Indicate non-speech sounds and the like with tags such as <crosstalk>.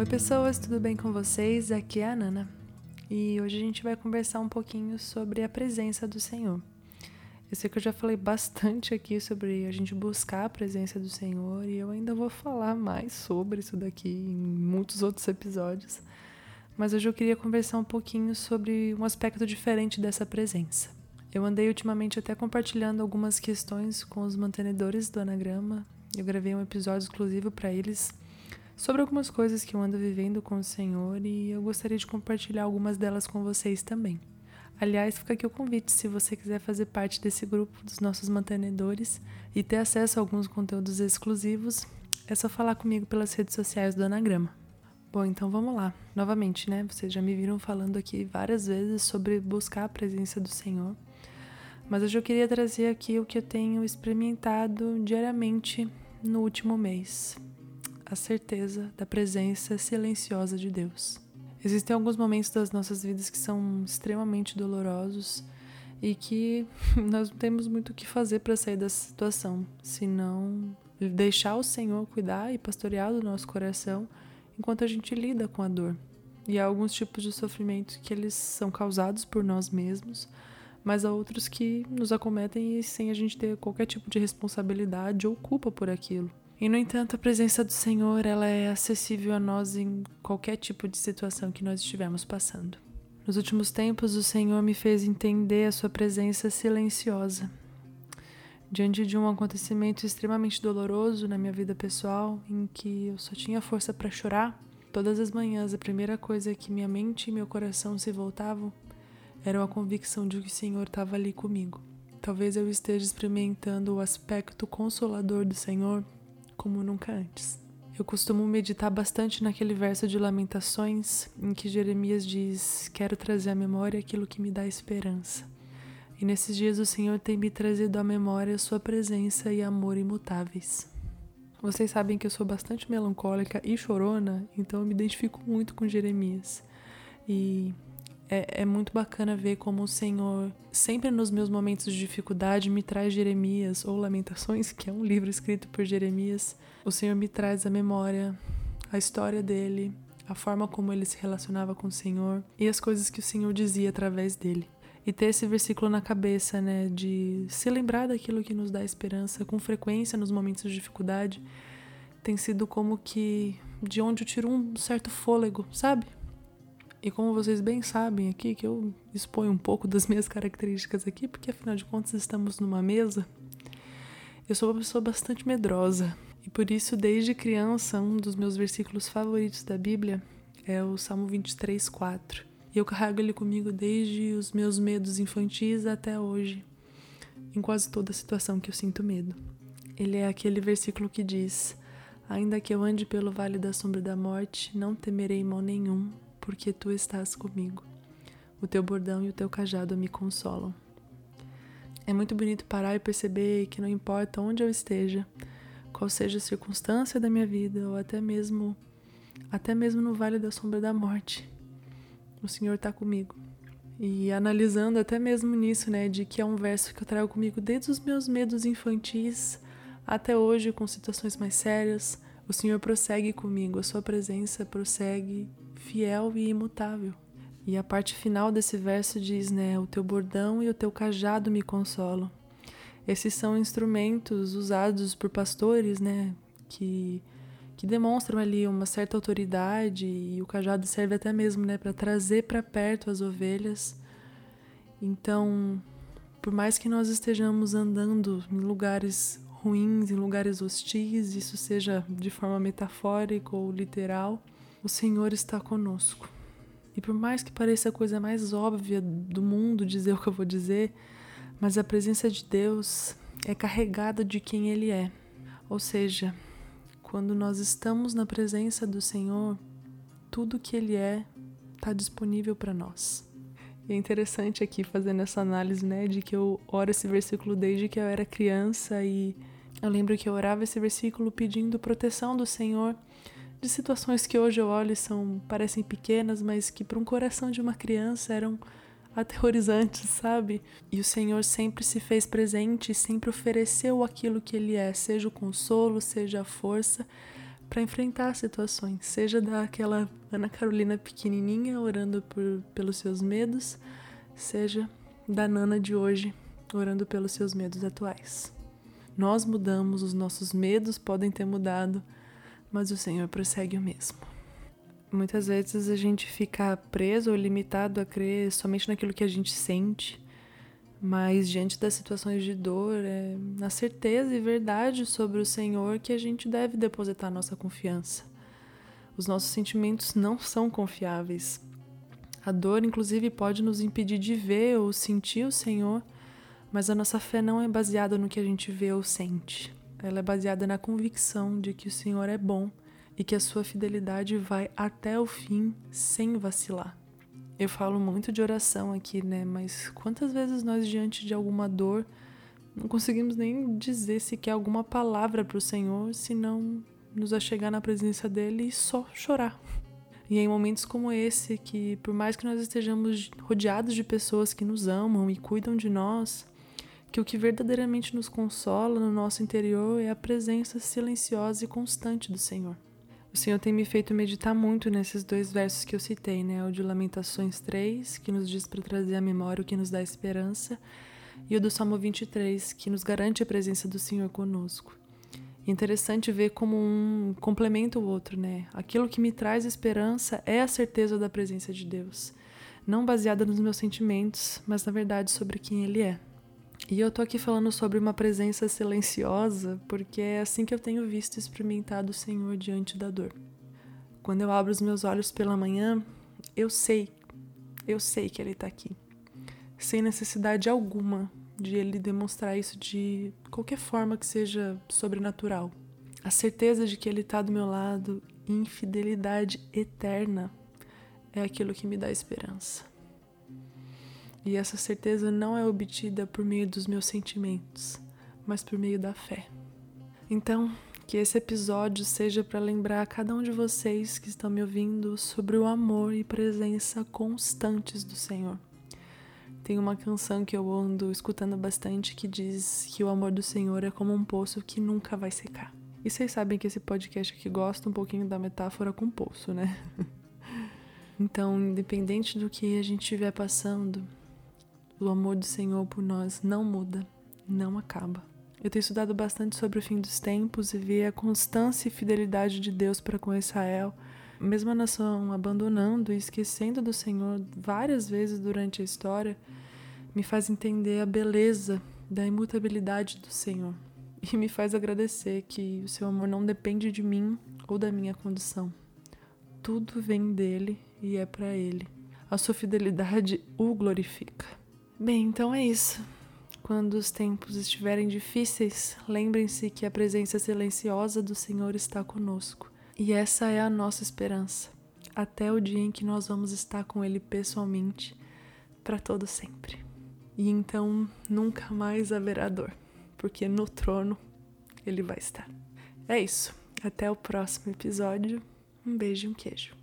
Oi, pessoas, tudo bem com vocês? Aqui é a Nana e hoje a gente vai conversar um pouquinho sobre a presença do Senhor. Eu sei que eu já falei bastante aqui sobre a gente buscar a presença do Senhor e eu ainda vou falar mais sobre isso daqui em muitos outros episódios, mas hoje eu queria conversar um pouquinho sobre um aspecto diferente dessa presença. Eu andei ultimamente até compartilhando algumas questões com os mantenedores do anagrama. Eu gravei um episódio exclusivo para eles sobre algumas coisas que eu ando vivendo com o Senhor e eu gostaria de compartilhar algumas delas com vocês também. Aliás, fica aqui o convite se você quiser fazer parte desse grupo dos nossos mantenedores e ter acesso a alguns conteúdos exclusivos, é só falar comigo pelas redes sociais do Anagrama. Bom, então vamos lá. Novamente, né? Vocês já me viram falando aqui várias vezes sobre buscar a presença do Senhor. Mas hoje eu queria trazer aqui o que eu tenho experimentado diariamente no último mês: a certeza da presença silenciosa de Deus. Existem alguns momentos das nossas vidas que são extremamente dolorosos e que <laughs> nós não temos muito o que fazer para sair dessa situação, senão deixar o Senhor cuidar e pastorear do nosso coração enquanto a gente lida com a dor. E há alguns tipos de sofrimento que eles são causados por nós mesmos mas há outros que nos acometem sem a gente ter qualquer tipo de responsabilidade ou culpa por aquilo. E no entanto, a presença do Senhor, ela é acessível a nós em qualquer tipo de situação que nós estivermos passando. Nos últimos tempos, o Senhor me fez entender a sua presença silenciosa. Diante de um acontecimento extremamente doloroso na minha vida pessoal, em que eu só tinha força para chorar, todas as manhãs a primeira coisa que minha mente e meu coração se voltavam era a convicção de que o Senhor estava ali comigo. Talvez eu esteja experimentando o aspecto consolador do Senhor como nunca antes. Eu costumo meditar bastante naquele verso de Lamentações em que Jeremias diz: Quero trazer à memória aquilo que me dá esperança. E nesses dias o Senhor tem me trazido à memória Sua presença e amor imutáveis. Vocês sabem que eu sou bastante melancólica e chorona, então eu me identifico muito com Jeremias. E é, é, muito bacana ver como o Senhor, sempre nos meus momentos de dificuldade, me traz Jeremias ou Lamentações, que é um livro escrito por Jeremias. O Senhor me traz a memória, a história dele, a forma como ele se relacionava com o Senhor e as coisas que o Senhor dizia através dele. E ter esse versículo na cabeça, né, de se lembrar daquilo que nos dá esperança com frequência nos momentos de dificuldade, tem sido como que de onde eu tiro um certo fôlego, sabe? E como vocês bem sabem aqui, que eu exponho um pouco das minhas características aqui, porque afinal de contas estamos numa mesa, eu sou uma pessoa bastante medrosa. E por isso, desde criança, um dos meus versículos favoritos da Bíblia é o Salmo 23, 4. E eu carrego ele comigo desde os meus medos infantis até hoje, em quase toda situação que eu sinto medo. Ele é aquele versículo que diz: Ainda que eu ande pelo vale da sombra da morte, não temerei mal nenhum, porque tu estás comigo. O teu bordão e o teu cajado me consolam. É muito bonito parar e perceber que não importa onde eu esteja, qual seja a circunstância da minha vida, ou até mesmo até mesmo no vale da sombra da morte, o Senhor está comigo. E analisando até mesmo nisso, né, de que é um verso que eu trago comigo desde os meus medos infantis até hoje com situações mais sérias, o Senhor prossegue comigo, a sua presença prossegue fiel e imutável. E a parte final desse verso diz, né, o teu bordão e o teu cajado me consolam. Esses são instrumentos usados por pastores, né, que que demonstram ali uma certa autoridade e o cajado serve até mesmo, né, para trazer para perto as ovelhas. Então, por mais que nós estejamos andando em lugares ruins, em lugares hostis, isso seja de forma metafórica ou literal, o Senhor está conosco. E por mais que pareça a coisa mais óbvia do mundo dizer o que eu vou dizer, mas a presença de Deus é carregada de quem Ele é. Ou seja, quando nós estamos na presença do Senhor, tudo que Ele é está disponível para nós. E é interessante aqui fazendo essa análise, né, de que eu oro esse versículo desde que eu era criança e eu lembro que eu orava esse versículo pedindo proteção do Senhor de situações que hoje eu olho e são parecem pequenas, mas que para um coração de uma criança eram aterrorizantes, <laughs> sabe? E o Senhor sempre se fez presente, sempre ofereceu aquilo que ele é, seja o consolo, seja a força, para enfrentar situações, seja daquela Ana Carolina pequenininha orando por, pelos seus medos, seja da Nana de hoje orando pelos seus medos atuais. Nós mudamos, os nossos medos podem ter mudado, mas o Senhor prossegue o mesmo. Muitas vezes a gente fica preso ou limitado a crer somente naquilo que a gente sente, mas diante das situações de dor, é na certeza e verdade sobre o Senhor que a gente deve depositar nossa confiança. Os nossos sentimentos não são confiáveis. A dor, inclusive, pode nos impedir de ver ou sentir o Senhor mas a nossa fé não é baseada no que a gente vê ou sente. Ela é baseada na convicção de que o Senhor é bom e que a sua fidelidade vai até o fim sem vacilar. Eu falo muito de oração aqui, né? Mas quantas vezes nós, diante de alguma dor, não conseguimos nem dizer sequer alguma palavra para o Senhor, senão nos achegar na presença dele e só chorar. E em momentos como esse que, por mais que nós estejamos rodeados de pessoas que nos amam e cuidam de nós, que o que verdadeiramente nos consola no nosso interior é a presença silenciosa e constante do Senhor. O Senhor tem me feito meditar muito nesses dois versos que eu citei, né? O de Lamentações 3, que nos diz para trazer à memória o que nos dá esperança, e o do Salmo 23, que nos garante a presença do Senhor conosco. É interessante ver como um complementa o outro, né? Aquilo que me traz esperança é a certeza da presença de Deus, não baseada nos meus sentimentos, mas na verdade sobre quem Ele é. E eu tô aqui falando sobre uma presença silenciosa, porque é assim que eu tenho visto e experimentado o Senhor diante da dor. Quando eu abro os meus olhos pela manhã, eu sei, eu sei que Ele está aqui, sem necessidade alguma de Ele demonstrar isso de qualquer forma que seja sobrenatural. A certeza de que Ele está do meu lado, infidelidade eterna, é aquilo que me dá esperança. E essa certeza não é obtida por meio dos meus sentimentos, mas por meio da fé. Então, que esse episódio seja para lembrar a cada um de vocês que estão me ouvindo sobre o amor e presença constantes do Senhor. Tem uma canção que eu ando escutando bastante que diz que o amor do Senhor é como um poço que nunca vai secar. E vocês sabem que esse podcast aqui gosta um pouquinho da metáfora com poço, né? <laughs> então, independente do que a gente estiver passando, o amor do Senhor por nós não muda, não acaba. Eu tenho estudado bastante sobre o fim dos tempos e ver a constância e fidelidade de Deus para com Israel, mesmo a nação abandonando e esquecendo do Senhor várias vezes durante a história, me faz entender a beleza da imutabilidade do Senhor <laughs> e me faz agradecer que o seu amor não depende de mim ou da minha condição. Tudo vem dele e é para ele. A sua fidelidade o glorifica. Bem, então é isso. Quando os tempos estiverem difíceis, lembrem-se que a presença silenciosa do Senhor está conosco. E essa é a nossa esperança, até o dia em que nós vamos estar com Ele pessoalmente, para todo sempre. E então nunca mais haverá dor, porque no trono Ele vai estar. É isso. Até o próximo episódio. Um beijo e um queijo.